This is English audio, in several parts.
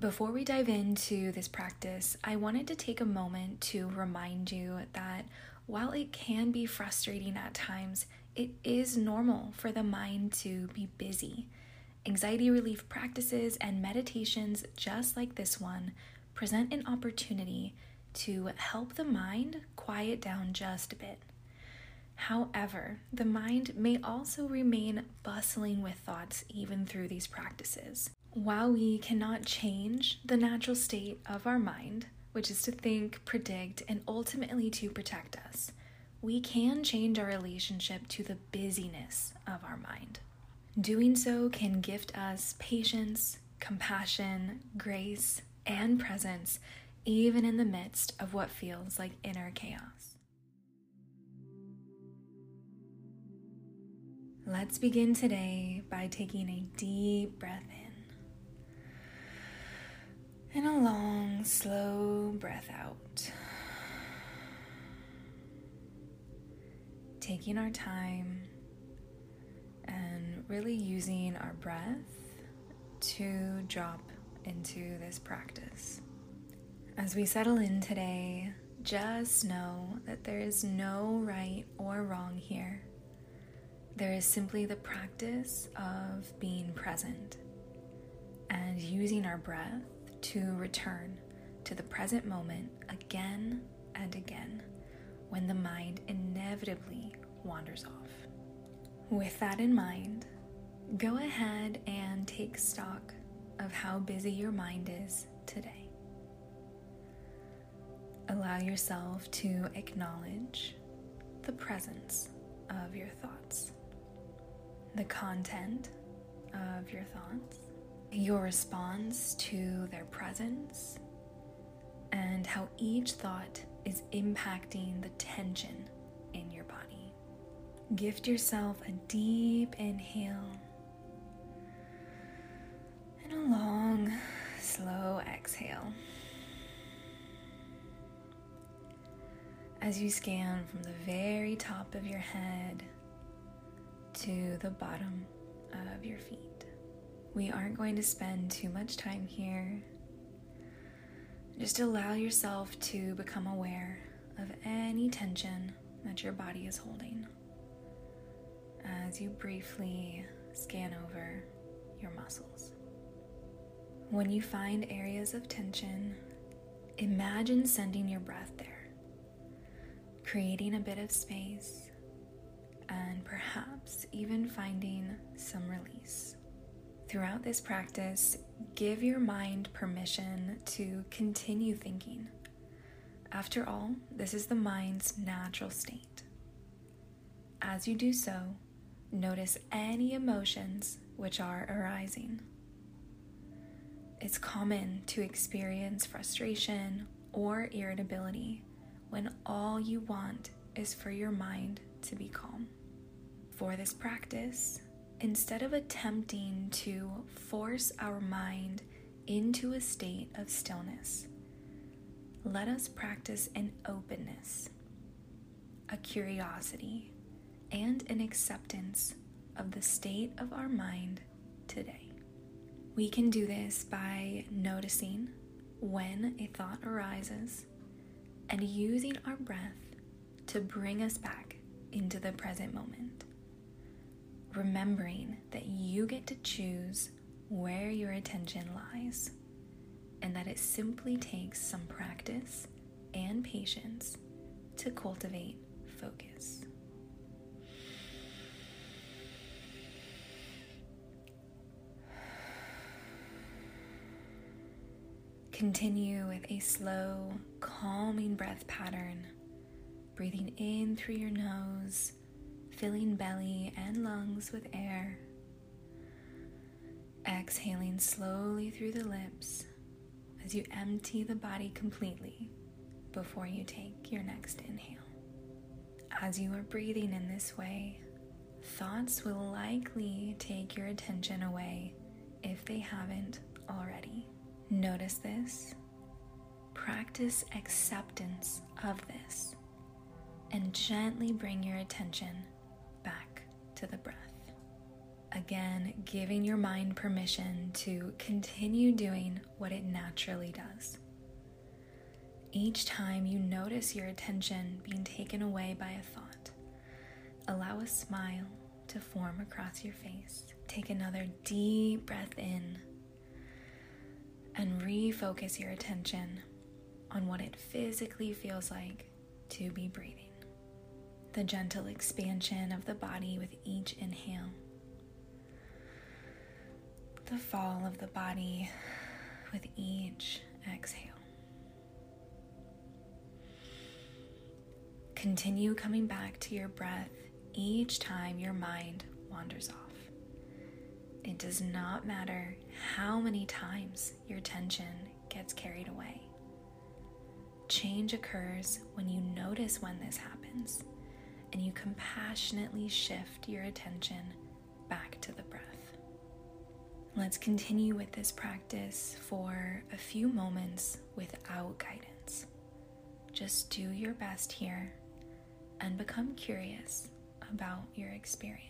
Before we dive into this practice, I wanted to take a moment to remind you that while it can be frustrating at times, it is normal for the mind to be busy. Anxiety relief practices and meditations, just like this one, present an opportunity to help the mind quiet down just a bit. However, the mind may also remain bustling with thoughts even through these practices. While we cannot change the natural state of our mind, which is to think, predict, and ultimately to protect us, we can change our relationship to the busyness of our mind. Doing so can gift us patience, compassion, grace, and presence, even in the midst of what feels like inner chaos. Let's begin today by taking a deep breath in and a long, slow breath out. Taking our time and really using our breath to drop into this practice. As we settle in today, just know that there is no right or wrong here. There is simply the practice of being present and using our breath to return to the present moment again and again when the mind inevitably wanders off. With that in mind, go ahead and take stock of how busy your mind is today. Allow yourself to acknowledge the presence of your thoughts, the content of your thoughts, your response to their presence, and how each thought is impacting the tension in your body. Gift yourself a deep inhale and a long, slow exhale. As you scan from the very top of your head to the bottom of your feet. We aren't going to spend too much time here. Just allow yourself to become aware of any tension that your body is holding as you briefly scan over your muscles. When you find areas of tension, imagine sending your breath there, creating a bit of space, and perhaps even finding some release. Throughout this practice, give your mind permission to continue thinking. After all, this is the mind's natural state. As you do so, notice any emotions which are arising. It's common to experience frustration or irritability when all you want is for your mind to be calm. For this practice, instead of attempting to force our mind into a state of stillness, let us practice an openness, a curiosity, and an acceptance of the state of our mind today. We can do this by noticing when a thought arises and using our breath to bring us back into the present moment remembering that you get to choose where your attention lies and that it simply takes some practice and patience to cultivate focus. Continue with a slow, calming breath pattern, breathing in through your nose filling belly and lungs with air. Exhaling slowly through the lips as you empty the body completely before you take your next inhale. As you are breathing in this way, thoughts will likely take your attention away if they haven't already. Notice this. Practice acceptance of this and gently bring your attention to the breath. Again, giving your mind permission to continue doing what it naturally does. Each time you notice your attention being taken away by a thought, allow a smile to form across your face. Take another deep breath in and refocus your attention on what it physically feels like to be breathing. The gentle expansion of the body with each inhale, the fall of the body with each exhale. Continue coming back to your breath each time your mind wanders off. It does not matter how many times your attention gets carried away. Change occurs when you notice when this happens and you compassionately shift your attention back to the breath. Let's continue with this practice for a few moments without guidance. Just do your best here and become curious about your experience.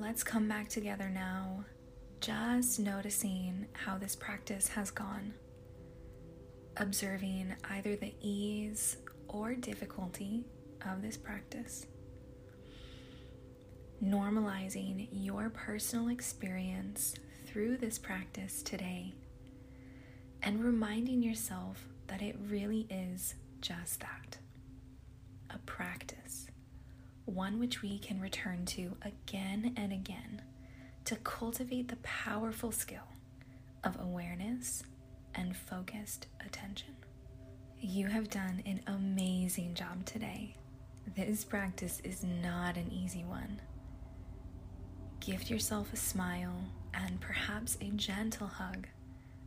Let's come back together now, just noticing how this practice has gone. Observing either the ease or difficulty of this practice. Normalizing your personal experience through this practice today. And reminding yourself that it really is just that a practice one which we can return to again and again to cultivate the powerful skill of awareness and focused attention. You have done an amazing job today. This practice is not an easy one. Gift yourself a smile and perhaps a gentle hug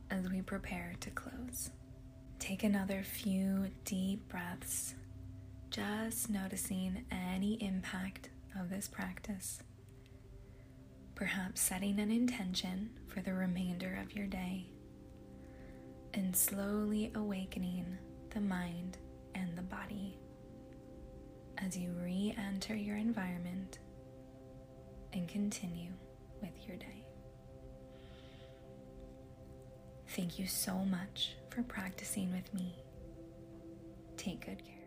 as we prepare to close. Take another few deep breaths just noticing any impact of this practice. Perhaps setting an intention for the remainder of your day and slowly awakening the mind and the body as you re enter your environment and continue with your day. Thank you so much for practicing with me. Take good care.